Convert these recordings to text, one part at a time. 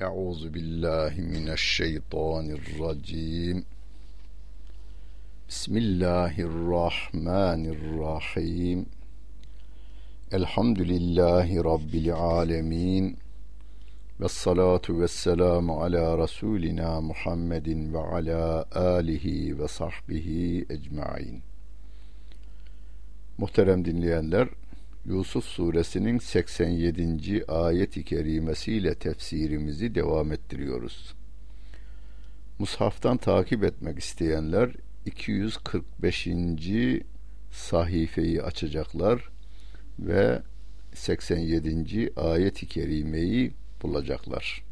Euzu billahi mineşşeytanirracim. Bismillahirrahmanirrahim. Elhamdülillahi rabbil alamin. Ve salatu ve selamu ala Resulina Muhammedin ve ala alihi ve sahbihi ecmain. Muhterem dinleyenler, Yusuf suresinin 87. ayet-i kerimesiyle tefsirimizi devam ettiriyoruz. Mushaftan takip etmek isteyenler 245. sahifeyi açacaklar ve 87. ayet-i kerimeyi bulacaklar.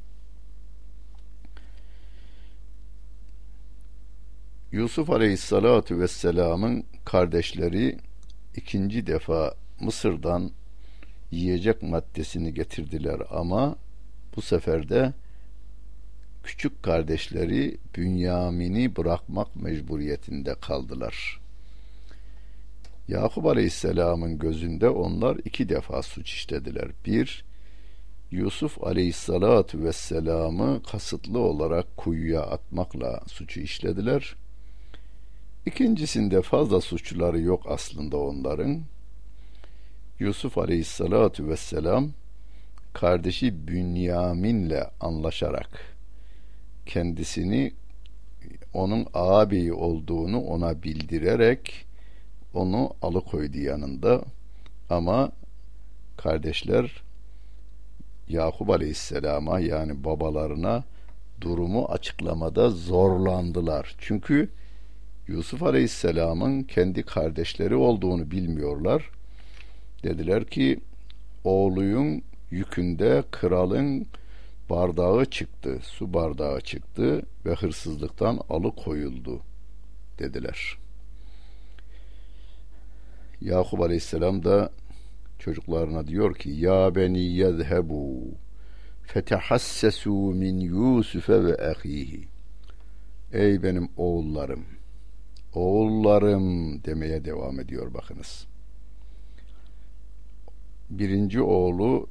Yusuf Aleyhissalatu vesselam'ın kardeşleri ikinci defa Mısır'dan yiyecek maddesini getirdiler ama bu sefer de küçük kardeşleri Bünyamin'i bırakmak mecburiyetinde kaldılar. Yakup Aleyhisselam'ın gözünde onlar iki defa suç işlediler. Bir, Yusuf Aleyhisselatu Vesselam'ı kasıtlı olarak kuyuya atmakla suçu işlediler. İkincisinde fazla suçları yok aslında onların. Yusuf Aleyhisselatu Vesselam kardeşi Bünyamin'le anlaşarak kendisini onun ağabeyi olduğunu ona bildirerek onu alıkoydu yanında ama kardeşler Yakup Aleyhisselam'a yani babalarına durumu açıklamada zorlandılar. Çünkü Yusuf Aleyhisselam'ın kendi kardeşleri olduğunu bilmiyorlar. Dediler ki oğluyun yükünde kralın bardağı çıktı, su bardağı çıktı ve hırsızlıktan alıkoyuldu dediler. Yakup Aleyhisselam da çocuklarına diyor ki ya beni yezhebu fetehassesu min Yusufe ve ahihi ey benim oğullarım oğullarım demeye devam ediyor bakınız birinci oğlu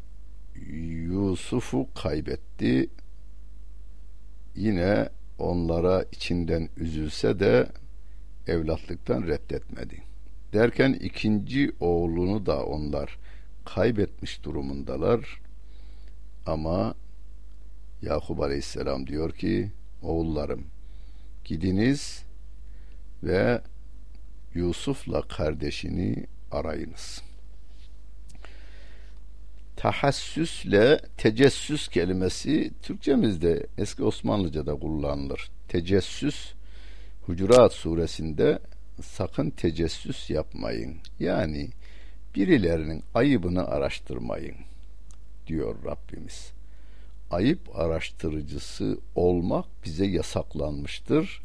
Yusuf'u kaybetti. Yine onlara içinden üzülse de evlatlıktan reddetmedi. Derken ikinci oğlunu da onlar kaybetmiş durumundalar. Ama Yakup Aleyhisselam diyor ki oğullarım gidiniz ve Yusuf'la kardeşini arayınız. Tahassüsle tecessüs kelimesi Türkçemizde eski Osmanlıca'da kullanılır. Tecessüs Hucurat suresinde sakın tecessüs yapmayın. Yani birilerinin ayıbını araştırmayın diyor Rabbimiz. Ayıp araştırıcısı olmak bize yasaklanmıştır.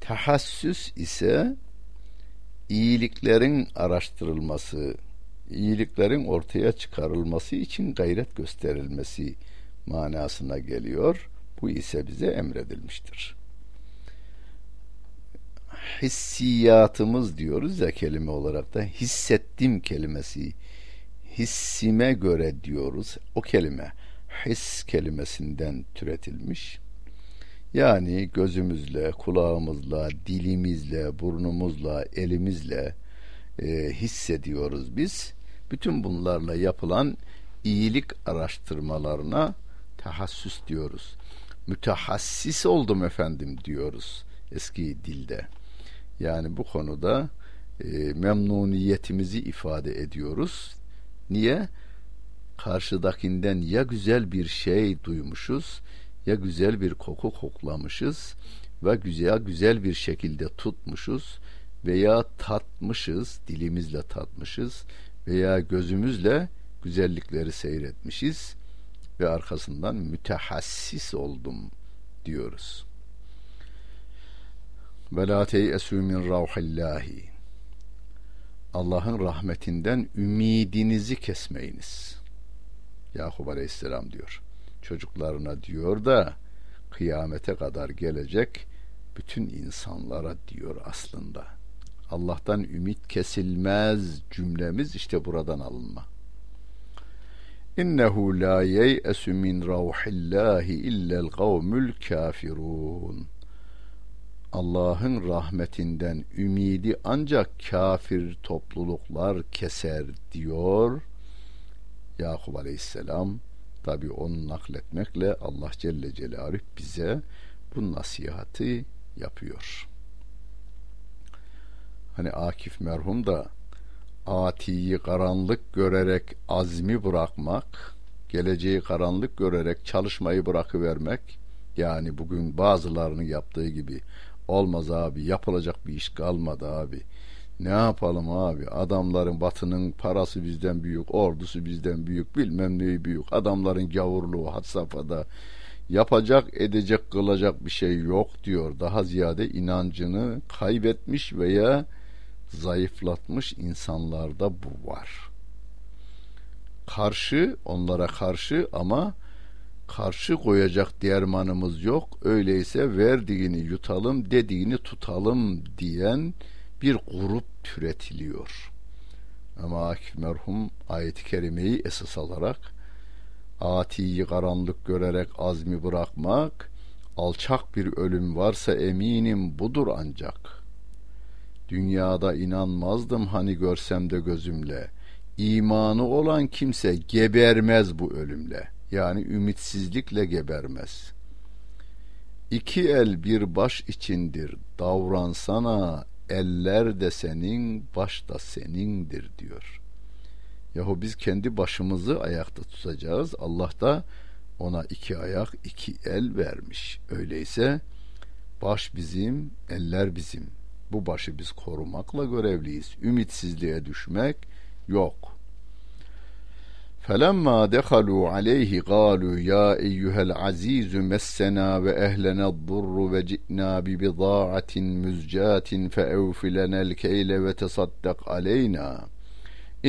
Tahassüs ise iyiliklerin araştırılması, iyiliklerin ortaya çıkarılması için gayret gösterilmesi manasına geliyor. Bu ise bize emredilmiştir. Hissiyatımız diyoruz ya kelime olarak da hissettim kelimesi hissime göre diyoruz. O kelime his kelimesinden türetilmiş. Yani gözümüzle kulağımızla dilimizle burnumuzla elimizle e, hissediyoruz biz bütün bunlarla yapılan iyilik araştırmalarına tahassüs diyoruz mütehassis oldum efendim diyoruz eski dilde yani bu konuda e, memnuniyetimizi ifade ediyoruz. Niye? Karşıdakinden ya güzel bir şey duymuşuz ya güzel bir koku koklamışız ve güzel güzel bir şekilde tutmuşuz veya tatmışız, dilimizle tatmışız veya gözümüzle güzellikleri seyretmişiz ve arkasından mütehassis oldum diyoruz. Ve la teyesu min ravhillahi. Allah'ın rahmetinden ümidinizi kesmeyiniz. Yakup Aleyhisselam diyor. Çocuklarına diyor da kıyamete kadar gelecek bütün insanlara diyor aslında. Allah'tan ümit kesilmez cümlemiz işte buradan alınma. İnnehu la yeyesu min ravhillahi illel kavmül kafirun. Allah'ın rahmetinden ümidi ancak kafir topluluklar keser diyor Yakup Aleyhisselam. Tabi onu nakletmekle Allah Celle Celaluhu bize bu nasihati yapıyor. Hani Akif merhum da atiyi karanlık görerek azmi bırakmak, geleceği karanlık görerek çalışmayı bırakıvermek, yani bugün bazılarının yaptığı gibi olmaz abi yapılacak bir iş kalmadı abi. Ne yapalım abi? Adamların batının parası bizden büyük ordusu bizden büyük bilmem neyi büyük. Adamların gavurluğu had safhada. Yapacak edecek kılacak bir şey yok diyor. Daha ziyade inancını kaybetmiş veya zayıflatmış insanlarda bu var. Karşı onlara karşı ama karşı koyacak dermanımız yok. Öyleyse verdiğini yutalım, dediğini tutalım diyen bir grup türetiliyor. Ama merhum ayet-i kerimeyi esas alarak atiyi karanlık görerek azmi bırakmak, alçak bir ölüm varsa eminim budur ancak.'' Dünyada inanmazdım hani görsem de gözümle. İmanı olan kimse gebermez bu ölümle. Yani ümitsizlikle gebermez. İki el bir baş içindir. Davransana eller de senin, baş da senindir diyor. Yahu biz kendi başımızı ayakta tutacağız. Allah da ona iki ayak, iki el vermiş. Öyleyse baş bizim, eller bizim bu başı biz korumakla görevliyiz. Ümitsizliğe düşmek yok. فَلَمَّا دَخَلُوا عَلَيْهِ قَالُوا يَا اَيُّهَا الْعَز۪يزُ مَسَّنَا وَاَهْلَنَا الضُّرُّ وَجِئْنَا بِبِضَاعَةٍ مُزْجَاتٍ فَاَوْفِ لَنَا الْكَيْلَ وَتَصَدَّقْ عَلَيْنَا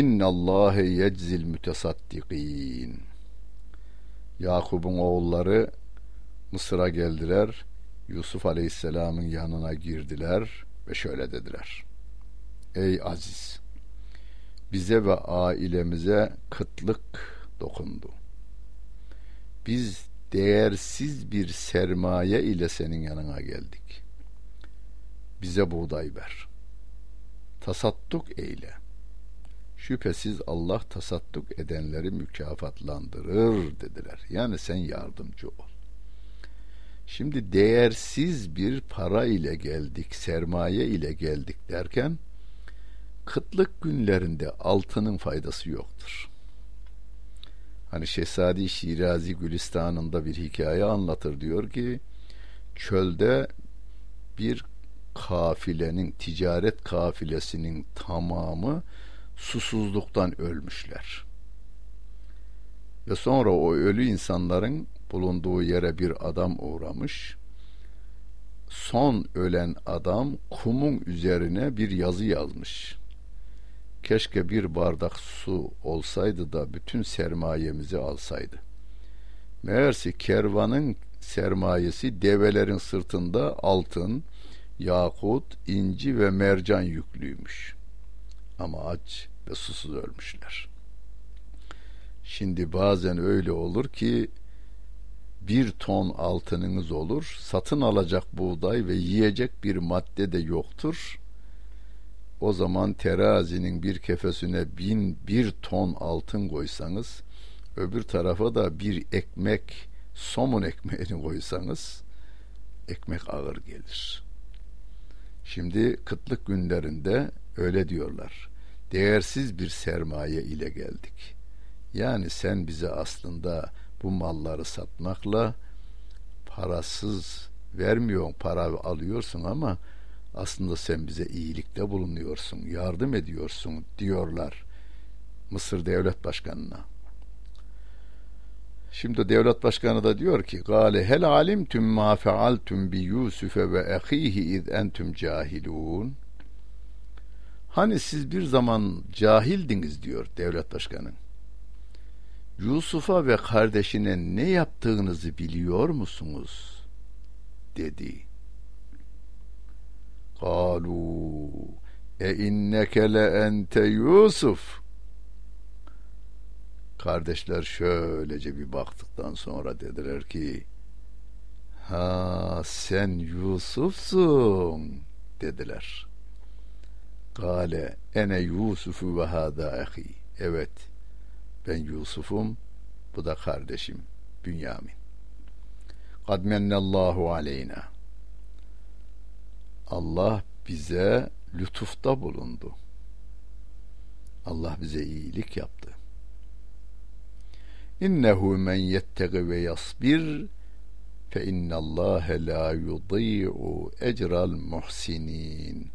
اِنَّ اللّٰهَ يَجْزِ الْمُتَصَدِّقِينَ Yakup'un oğulları Mısır'a geldiler. Yusuf Aleyhisselam'ın yanına girdiler ve şöyle dediler. Ey aziz! Bize ve ailemize kıtlık dokundu. Biz değersiz bir sermaye ile senin yanına geldik. Bize buğday ver. Tasadduk eyle. Şüphesiz Allah tasadduk edenleri mükafatlandırır dediler. Yani sen yardımcı ol. Şimdi değersiz bir para ile geldik, sermaye ile geldik derken kıtlık günlerinde altının faydası yoktur. Hani Şehzadi Şirazi Gülistan'ında bir hikaye anlatır diyor ki çölde bir kafilenin ticaret kafilesinin tamamı susuzluktan ölmüşler. Ve sonra o ölü insanların bulunduğu yere bir adam uğramış. Son ölen adam kumun üzerine bir yazı yazmış. Keşke bir bardak su olsaydı da bütün sermayemizi alsaydı. Meğerse kervanın sermayesi develerin sırtında altın, yakut, inci ve mercan yüklüymüş. Ama aç ve susuz ölmüşler. Şimdi bazen öyle olur ki bir ton altınınız olur, satın alacak buğday ve yiyecek bir madde de yoktur. O zaman terazinin bir kefesine bin bir ton altın koysanız, öbür tarafa da bir ekmek, somun ekmeğini koysanız, ekmek ağır gelir. Şimdi kıtlık günlerinde öyle diyorlar. Değersiz bir sermaye ile geldik. Yani sen bize aslında bu malları satmakla parasız vermiyorsun, para alıyorsun ama aslında sen bize iyilikte bulunuyorsun, yardım ediyorsun diyorlar Mısır Devlet Başkanı'na. Şimdi devlet başkanı da diyor ki gale hel alimtum ma fealtum bi Yusuf ve ahihi iz entum cahilun Hani siz bir zaman cahildiniz diyor devlet başkanı. Yusuf'a ve kardeşine ne yaptığınızı biliyor musunuz? dedi. Kalu e inneke le ente Yusuf Kardeşler şöylece bir baktıktan sonra dediler ki Ha sen Yusuf'sun dediler. Gale ene Yusufu ve hada ahi. Evet ben Yusuf'um bu da kardeşim Bünyamin. Kad mennallahu aleyna. Allah bize lütufta bulundu. Allah bize iyilik yaptı. İnnehu men yettegi ve yasbir fe innallâhe la yudî'u ecral muhsinin.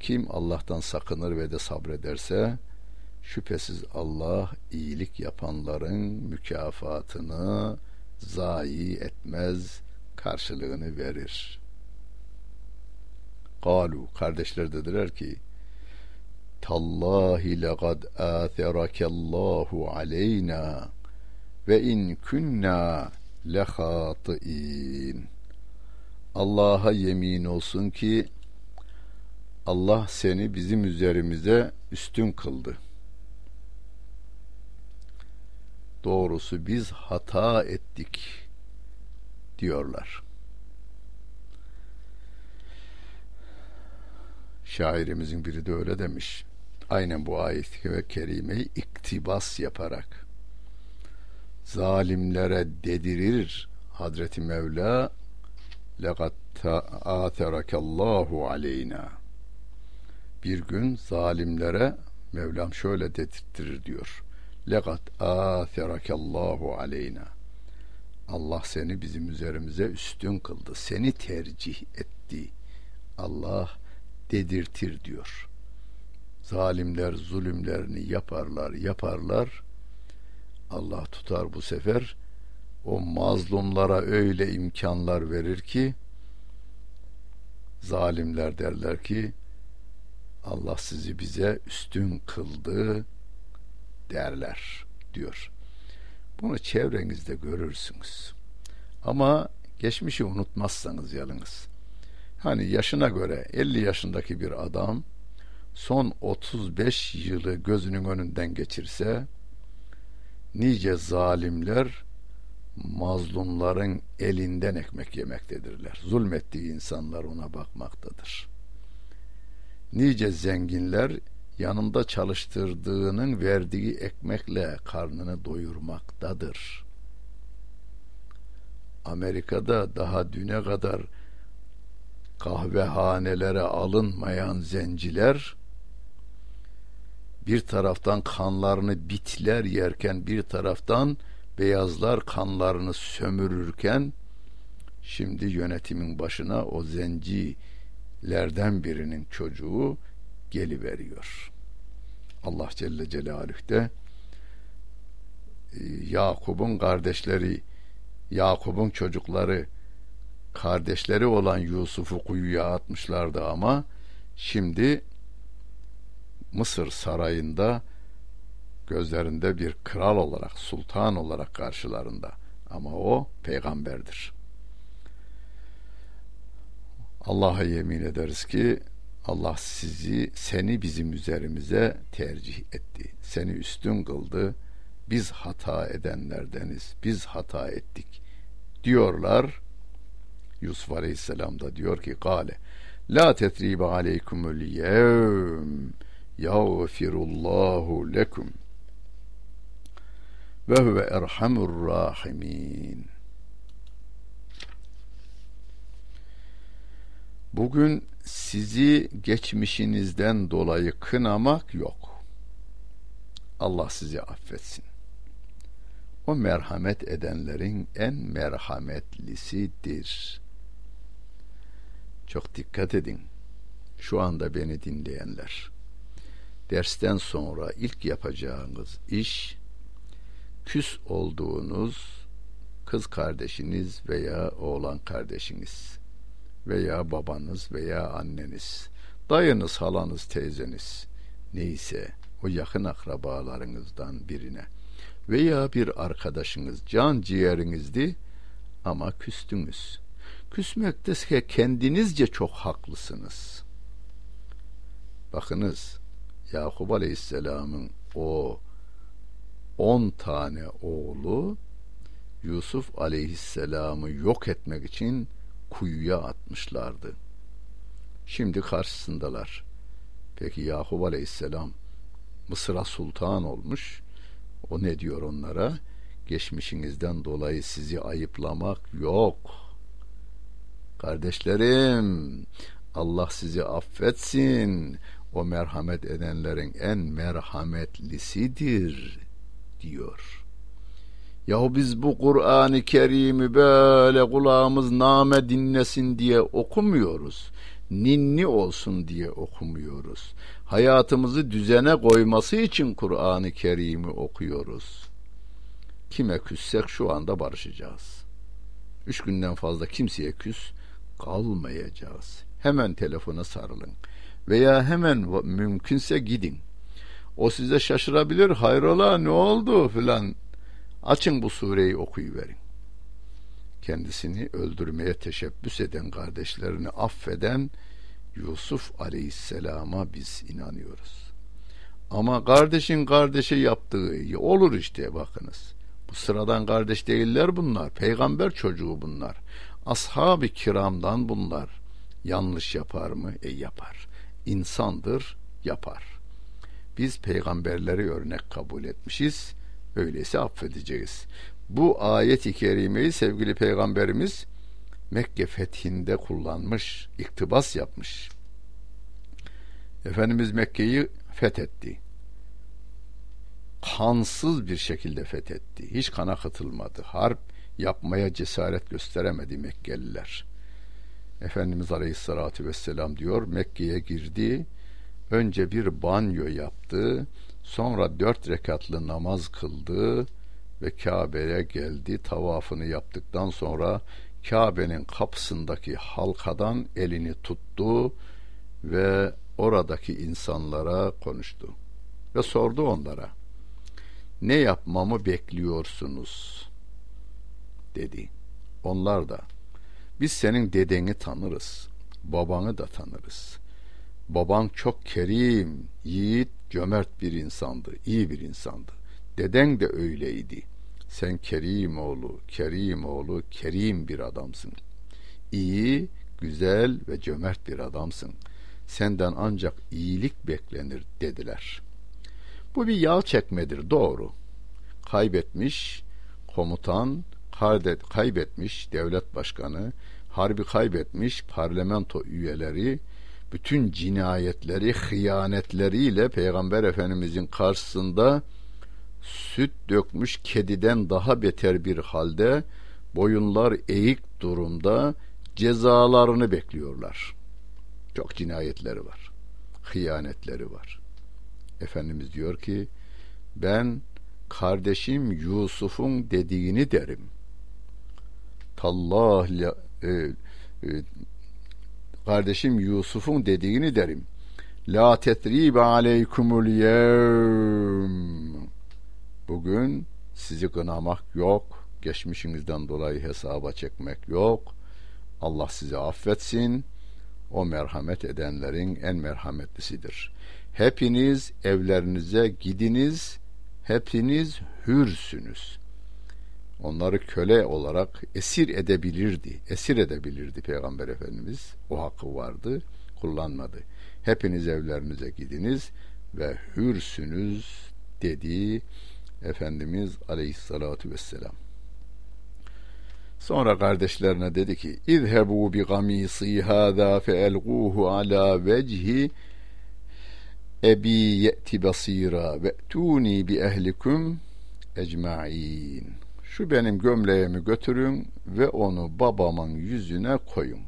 Kim Allah'tan sakınır ve de sabrederse şüphesiz Allah iyilik yapanların mükafatını zayi etmez, karşılığını verir. Kalu kardeşler dediler ki Tallahi lekad âtherakallahu aleyna ve in kunna lehâtıîn Allah'a yemin olsun ki Allah seni bizim üzerimize üstün kıldı. Doğrusu biz hata ettik diyorlar. Şairimizin biri de öyle demiş. Aynen bu ayet-i kerimeyi iktibas yaparak zalimlere dedirir Hazreti Mevla لَقَدْ آثَرَكَ اللّٰهُ aleyna bir gün zalimlere Mevlam şöyle dedirttirir diyor. Lekat âtherakallahu aleyna. Allah seni bizim üzerimize üstün kıldı. Seni tercih etti. Allah dedirtir diyor. Zalimler zulümlerini yaparlar, yaparlar. Allah tutar bu sefer o mazlumlara öyle imkanlar verir ki zalimler derler ki Allah sizi bize üstün kıldı derler diyor. Bunu çevrenizde görürsünüz. Ama geçmişi unutmazsanız yalnız. Hani yaşına göre 50 yaşındaki bir adam son 35 yılı gözünün önünden geçirse nice zalimler mazlumların elinden ekmek yemektedirler. Zulmettiği insanlar ona bakmaktadır. Nice zenginler yanında çalıştırdığının verdiği ekmekle karnını doyurmaktadır. Amerika'da daha düne kadar kahvehanelere alınmayan zenciler bir taraftan kanlarını bitler yerken bir taraftan beyazlar kanlarını sömürürken şimdi yönetimin başına o zencilerden birinin çocuğu geliveriyor. Allah Celle Celaluhu de e, Yakub'un kardeşleri Yakub'un çocukları kardeşleri olan Yusuf'u kuyuya atmışlardı ama şimdi Mısır sarayında gözlerinde bir kral olarak, sultan olarak karşılarında. Ama o peygamberdir. Allah'a yemin ederiz ki Allah sizi, seni bizim üzerimize tercih etti. Seni üstün kıldı. Biz hata edenlerdeniz. Biz hata ettik. Diyorlar. Yusuf Aleyhisselam da diyor ki Kale La tetribe aleykumul yevm yağfirullahu lekum ve huve erhamur rahimin. Bugün sizi geçmişinizden dolayı kınamak yok. Allah sizi affetsin. O merhamet edenlerin en merhametlisidir. Çok dikkat edin. Şu anda beni dinleyenler. Dersten sonra ilk yapacağınız iş küs olduğunuz kız kardeşiniz veya oğlan kardeşiniz veya babanız veya anneniz, dayınız, halanız, teyzeniz neyse o yakın akrabalarınızdan birine veya bir arkadaşınız can ciğerinizdi ama küstünüz. Küsmekte kendinizce çok haklısınız. Bakınız Yakup Aleyhisselam'ın o on tane oğlu Yusuf aleyhisselamı yok etmek için kuyuya atmışlardı. Şimdi karşısındalar. Peki Yakup aleyhisselam Mısır'a sultan olmuş. O ne diyor onlara? Geçmişinizden dolayı sizi ayıplamak yok. Kardeşlerim, Allah sizi affetsin. O merhamet edenlerin en merhametlisidir diyor. Yahu biz bu Kur'an-ı Kerim'i böyle kulağımız name dinlesin diye okumuyoruz. Ninni olsun diye okumuyoruz. Hayatımızı düzene koyması için Kur'an-ı Kerim'i okuyoruz. Kime küssek şu anda barışacağız. Üç günden fazla kimseye küs kalmayacağız. Hemen telefona sarılın. Veya hemen mümkünse gidin. O size şaşırabilir. Hayrola ne oldu filan Açın bu sureyi okuyuverin. Kendisini öldürmeye teşebbüs eden kardeşlerini affeden Yusuf Aleyhisselam'a biz inanıyoruz. Ama kardeşin kardeşe yaptığı iyi olur işte bakınız. Bu sıradan kardeş değiller bunlar. Peygamber çocuğu bunlar. Ashab-ı kiramdan bunlar. Yanlış yapar mı? E yapar. İnsandır, yapar. Biz peygamberleri örnek kabul etmişiz Öyleyse affedeceğiz. Bu ayet-i kerimeyi sevgili peygamberimiz Mekke fethinde kullanmış, iktibas yapmış. Efendimiz Mekke'yi fethetti. Kansız bir şekilde fethetti. Hiç kana katılmadı. Harp yapmaya cesaret gösteremedi Mekkeliler. Efendimiz Aleyhisselatü Vesselam diyor Mekke'ye girdi. Önce bir banyo yaptı Sonra dört rekatlı namaz kıldı ve Kabe'ye geldi. Tavafını yaptıktan sonra Kabe'nin kapısındaki halkadan elini tuttu ve oradaki insanlara konuştu. Ve sordu onlara. Ne yapmamı bekliyorsunuz? dedi. Onlar da biz senin dedeni tanırız, babanı da tanırız. Baban çok kerim, yiğit, cömert bir insandı, iyi bir insandı. Deden de öyleydi. Sen Kerim oğlu, Kerim oğlu, Kerim bir adamsın. İyi, güzel ve cömert bir adamsın. Senden ancak iyilik beklenir dediler. Bu bir yağ çekmedir, doğru. Kaybetmiş komutan, kaybetmiş devlet başkanı, harbi kaybetmiş parlamento üyeleri, bütün cinayetleri, hıyanetleriyle Peygamber Efendimizin karşısında süt dökmüş kediden daha beter bir halde boyunlar eğik durumda cezalarını bekliyorlar. Çok cinayetleri var. Hıyanetleri var. Efendimiz diyor ki ben kardeşim Yusuf'un dediğini derim. Tallah e, e, kardeşim Yusuf'un dediğini derim. La tetribe aleykumul yevm. Bugün sizi kınamak yok. Geçmişinizden dolayı hesaba çekmek yok. Allah sizi affetsin. O merhamet edenlerin en merhametlisidir. Hepiniz evlerinize gidiniz. Hepiniz hürsünüz onları köle olarak esir edebilirdi. Esir edebilirdi Peygamber Efendimiz. O hakkı vardı. Kullanmadı. Hepiniz evlerinize gidiniz ve hürsünüz dedi Efendimiz Aleyhissalatu vesselam. Sonra kardeşlerine dedi ki: "İzhebu bi gamisi hada fe elguhu ala vecihi ebi ye'ti basira ve tuni bi ehlikum ecmaîn." Şu benim gömleğimi götürün ve onu babamın yüzüne koyun.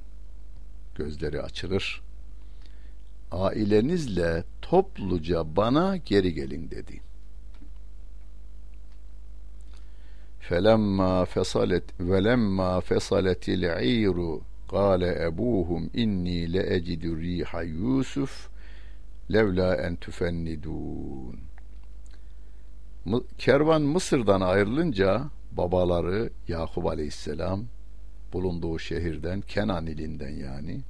Gözleri açılır. Ailenizle topluca bana geri gelin dedi. Felemma fesalet velemma fesaletil iru Kale ebuhum inni le ecidu riha Yusuf levla en tufennidun. Kervan Mısır'dan ayrılınca babaları Yakup Aleyhisselam bulunduğu şehirden Kenan ilinden yani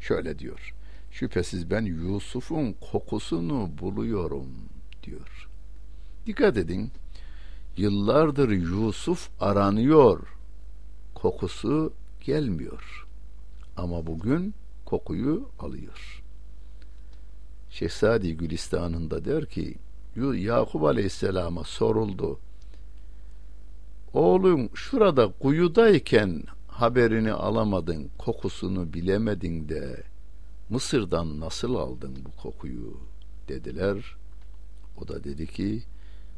şöyle diyor. Şüphesiz ben Yusuf'un kokusunu buluyorum diyor. Dikkat edin. Yıllardır Yusuf aranıyor. Kokusu gelmiyor. Ama bugün kokuyu alıyor. Şehzadi Gülistan'ında der ki Yakup Aleyhisselam'a soruldu. Oğlum şurada kuyudayken haberini alamadın, kokusunu bilemedin de Mısır'dan nasıl aldın bu kokuyu dediler. O da dedi ki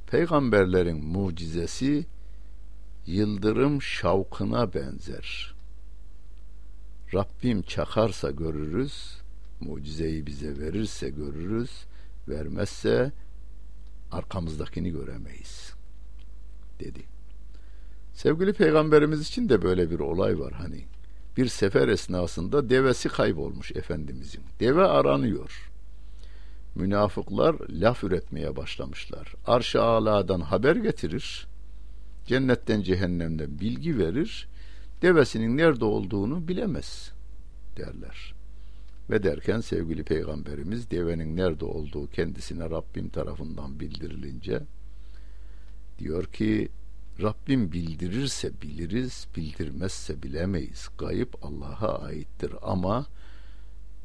peygamberlerin mucizesi yıldırım şavkına benzer. Rabbim çakarsa görürüz, mucizeyi bize verirse görürüz, vermezse arkamızdakini göremeyiz dedi. Sevgili peygamberimiz için de böyle bir olay var hani. Bir sefer esnasında devesi kaybolmuş Efendimizin. Deve aranıyor. Münafıklar laf üretmeye başlamışlar. Arş-ı aladan haber getirir. Cennetten cehennemden bilgi verir. Devesinin nerede olduğunu bilemez derler. Ve derken sevgili peygamberimiz devenin nerede olduğu kendisine Rabbim tarafından bildirilince diyor ki Rabbim bildirirse biliriz, bildirmezse bilemeyiz. Gayip Allah'a aittir ama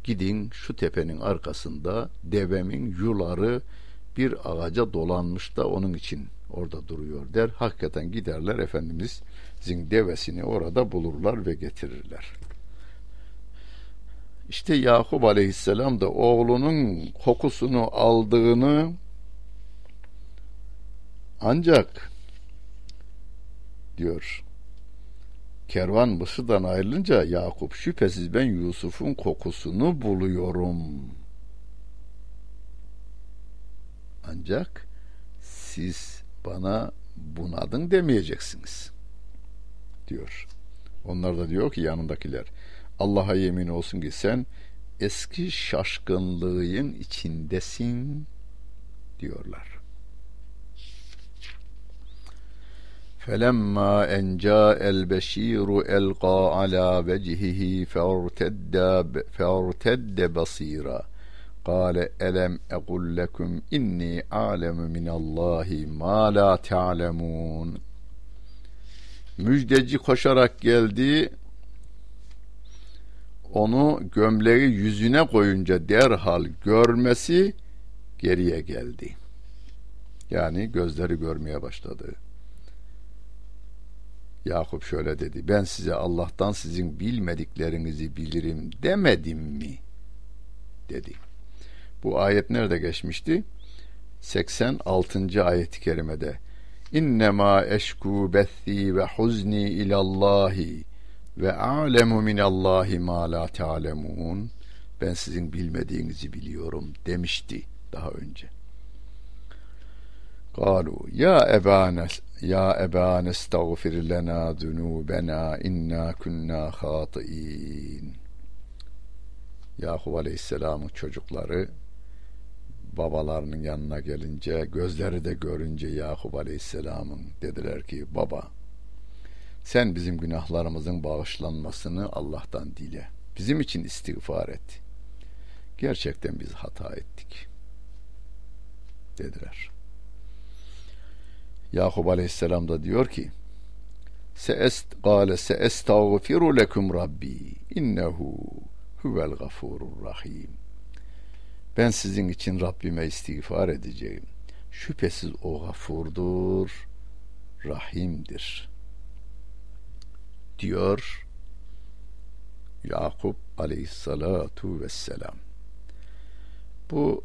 gidin şu tepenin arkasında devemin yuları bir ağaca dolanmış da onun için orada duruyor der. Hakikaten giderler Efendimizin devesini orada bulurlar ve getirirler. İşte Yakup aleyhisselam da oğlunun kokusunu aldığını ancak diyor. Kervan Mısır'dan ayrılınca Yakup şüphesiz ben Yusuf'un kokusunu buluyorum. Ancak siz bana bunadın demeyeceksiniz diyor. Onlar da diyor ki yanındakiler Allah'a yemin olsun ki sen eski şaşkınlığın içindesin diyorlar. فلما أن جاء البشير ألقى على وجهه فارتد, فارتد بصيرا قال ألم أقل لكم إني أعلم من الله ما la تعلمون Müjdeci koşarak geldi. Onu gömleği yüzüne koyunca derhal görmesi geriye geldi. Yani gözleri görmeye başladı. Yakup şöyle dedi. Ben size Allah'tan sizin bilmediklerinizi bilirim demedim mi? Dedi. Bu ayet nerede geçmişti? 86. ayet-i kerimede. İnnemâ eşkû bethi ve huzni ilallahi ve a'lemu minallahi ma la ta'lemun. Ben sizin bilmediğinizi biliyorum demişti daha önce. قالوا يا أبانا يا أبانا استغفر لنا ذنوبنا إنا كنا خاطئين Yakup Aleyhisselam'ın çocukları babalarının yanına gelince gözleri de görünce Yakup Aleyhisselam'ın dediler ki baba sen bizim günahlarımızın bağışlanmasını Allah'tan dile. Bizim için istiğfar et. Gerçekten biz hata ettik. Dediler. Yakup Aleyhisselam da diyor ki Seest gale seestağfiru lekum rabbi innehu huvel gafurur rahim. Ben sizin için Rabbime istiğfar edeceğim. Şüphesiz o gafurdur, rahimdir. Diyor Yakup aleyhissalatu vesselam. Bu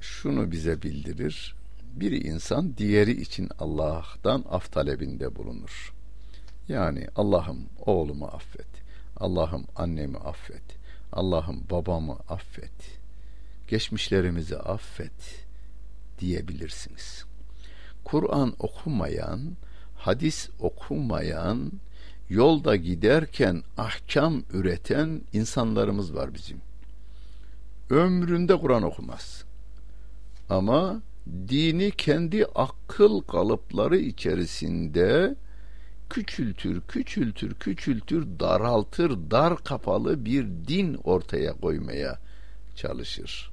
şunu bize bildirir bir insan diğeri için Allah'tan af talebinde bulunur. Yani Allah'ım oğlumu affet. Allah'ım annemi affet. Allah'ım babamı affet. Geçmişlerimizi affet diyebilirsiniz. Kur'an okumayan, hadis okumayan, yolda giderken ahkam üreten insanlarımız var bizim. Ömründe Kur'an okumaz. Ama dini kendi akıl kalıpları içerisinde küçültür, küçültür, küçültür, daraltır, dar kapalı bir din ortaya koymaya çalışır.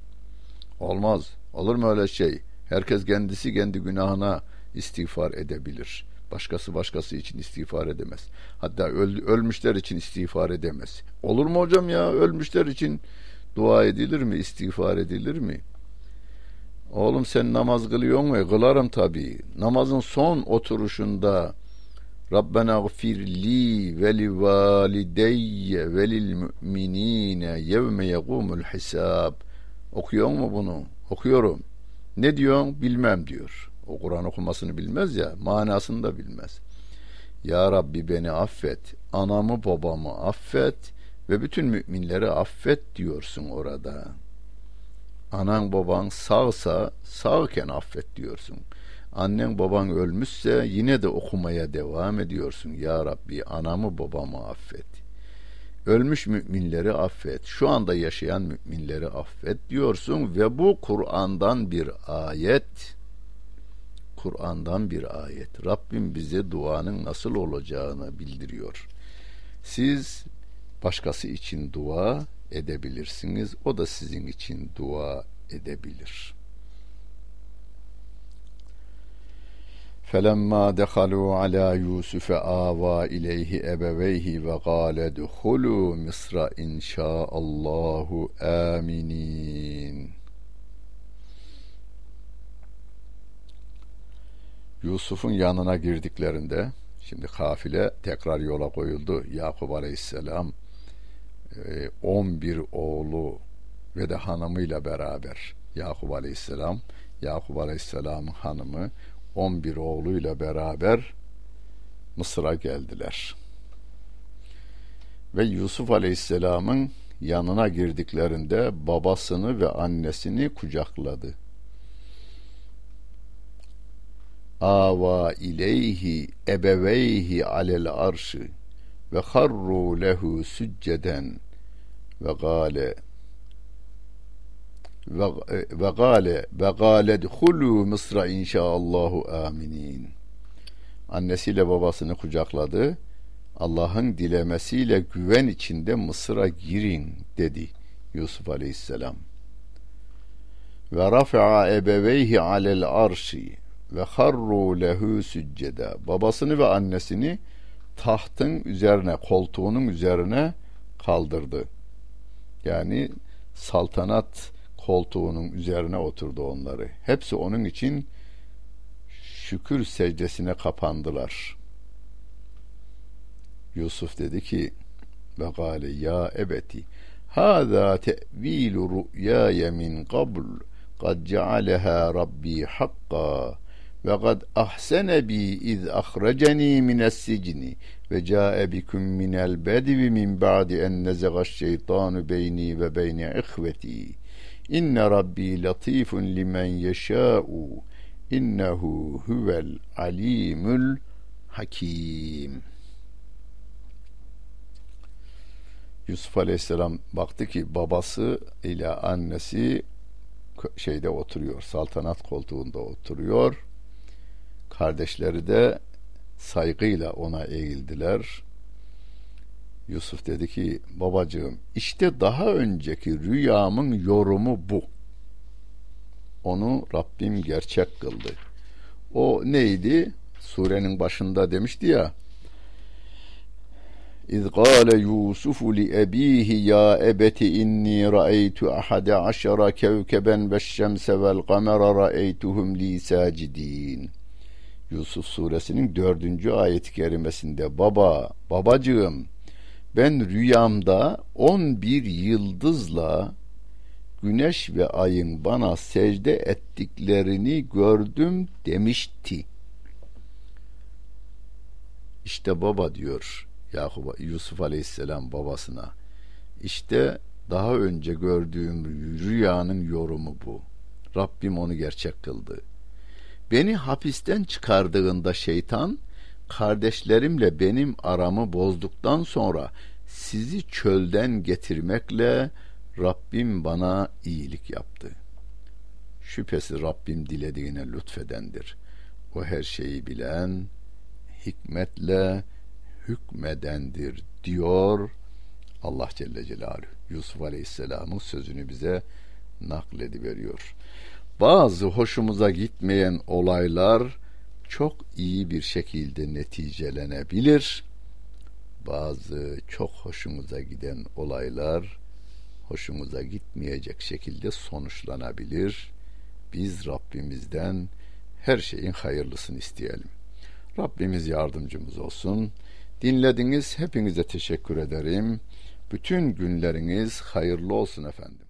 Olmaz. Olur mu öyle şey? Herkes kendisi kendi günahına istiğfar edebilir. Başkası başkası için istiğfar edemez. Hatta öl, ölmüşler için istiğfar edemez. Olur mu hocam ya? Ölmüşler için dua edilir mi? İstiğfar edilir mi? Oğlum sen namaz kılıyor mu? Kılarım tabii. Namazın son oturuşunda Rabbena gfir li ve li valideyye ve lil müminine yevme yegumul hisab. Okuyor mu bunu? Okuyorum. Ne diyorsun? Bilmem diyor. O Kur'an okumasını bilmez ya, manasını da bilmez. Ya Rabbi beni affet, anamı babamı affet ve bütün müminleri affet diyorsun orada. Anan baban sağsa sağken affet diyorsun. Annen baban ölmüşse yine de okumaya devam ediyorsun. Ya Rabbi anamı babamı affet. Ölmüş müminleri affet. Şu anda yaşayan müminleri affet diyorsun ve bu Kur'an'dan bir ayet. Kur'an'dan bir ayet. Rabbim bize duanın nasıl olacağını bildiriyor. Siz başkası için dua edebilirsiniz. O da sizin için dua edebilir. فَلَمَّا دَخَلُوا عَلَى يُوسُفَ آوَى إِلَيْهِ أَبَوَيْهِ وَقَالَ ادْخُلُوا مِصْرَ إِنْ شَاءَ اللّٰهُ آمِنِينَ Yusuf'un yanına girdiklerinde şimdi kafile tekrar yola koyuldu. Yakup Aleyhisselam 11 e, oğlu ve de hanımıyla beraber Yakup Aleyhisselam Yakup Aleyhisselam'ın hanımı 11 oğluyla beraber Mısır'a geldiler. Ve Yusuf Aleyhisselam'ın yanına girdiklerinde babasını ve annesini kucakladı. Ava ileyhi ebeveyhi alel arşı ve harru lehu sücceden ve gale ve gale ve gale dhulu Mısra inşaallahu aminin. Annesiyle babasını kucakladı. Allah'ın dilemesiyle güven içinde Mısır'a girin dedi Yusuf Aleyhisselam. Ve rafa'a ebeveyhi alel arşi ve harru lehu sücceda. Babasını ve annesini tahtın üzerine, koltuğunun üzerine kaldırdı. Yani saltanat koltuğunun üzerine oturdu onları. Hepsi onun için şükür secdesine kapandılar. Yusuf dedi ki ve gale ya ebeti hâzâ te'vîlu rü'yâye min qabl kad cealeha rabbi hakka ve kad ahsene bi iz ahreceni mines ve ca'e bikum minel bedvi min ba'di en nezegaş şeytanu beyni ve beyni ihveti İnne rabbi latifun limen yeşâ'u innehu huvel alimul hakim. Yusuf Aleyhisselam baktı ki babası ile annesi şeyde oturuyor, saltanat koltuğunda oturuyor. Kardeşleri de saygıyla ona eğildiler. Yusuf dedi ki babacığım işte daha önceki rüyamın yorumu bu. Onu Rabbim gerçek kıldı. O neydi? Surenin başında demişti ya. İz qâle Yusuf li ebîhi ya ebeti inni ra'eytu ahade aşara kevkeben ve şemse vel kamera ra'eytuhum li sacidin.'' Yusuf suresinin dördüncü ayet-i kerimesinde baba, babacığım ben rüyamda on bir yıldızla güneş ve ayın bana secde ettiklerini gördüm demişti. İşte baba diyor Yakup Yusuf Aleyhisselam babasına. İşte daha önce gördüğüm rüyanın yorumu bu. Rabbim onu gerçek kıldı. Beni hapisten çıkardığında şeytan kardeşlerimle benim aramı bozduktan sonra sizi çölden getirmekle Rabbim bana iyilik yaptı. Şüphesiz Rabbim dilediğine lütfedendir. O her şeyi bilen, hikmetle hükmedendir diyor Allah Celle Celaluhu. Yusuf Aleyhisselam'ın sözünü bize naklediveriyor. Bazı hoşumuza gitmeyen olaylar çok iyi bir şekilde neticelenebilir. Bazı çok hoşumuza giden olaylar hoşumuza gitmeyecek şekilde sonuçlanabilir. Biz Rabbimizden her şeyin hayırlısını isteyelim. Rabbimiz yardımcımız olsun. Dinlediniz. Hepinize teşekkür ederim. Bütün günleriniz hayırlı olsun efendim.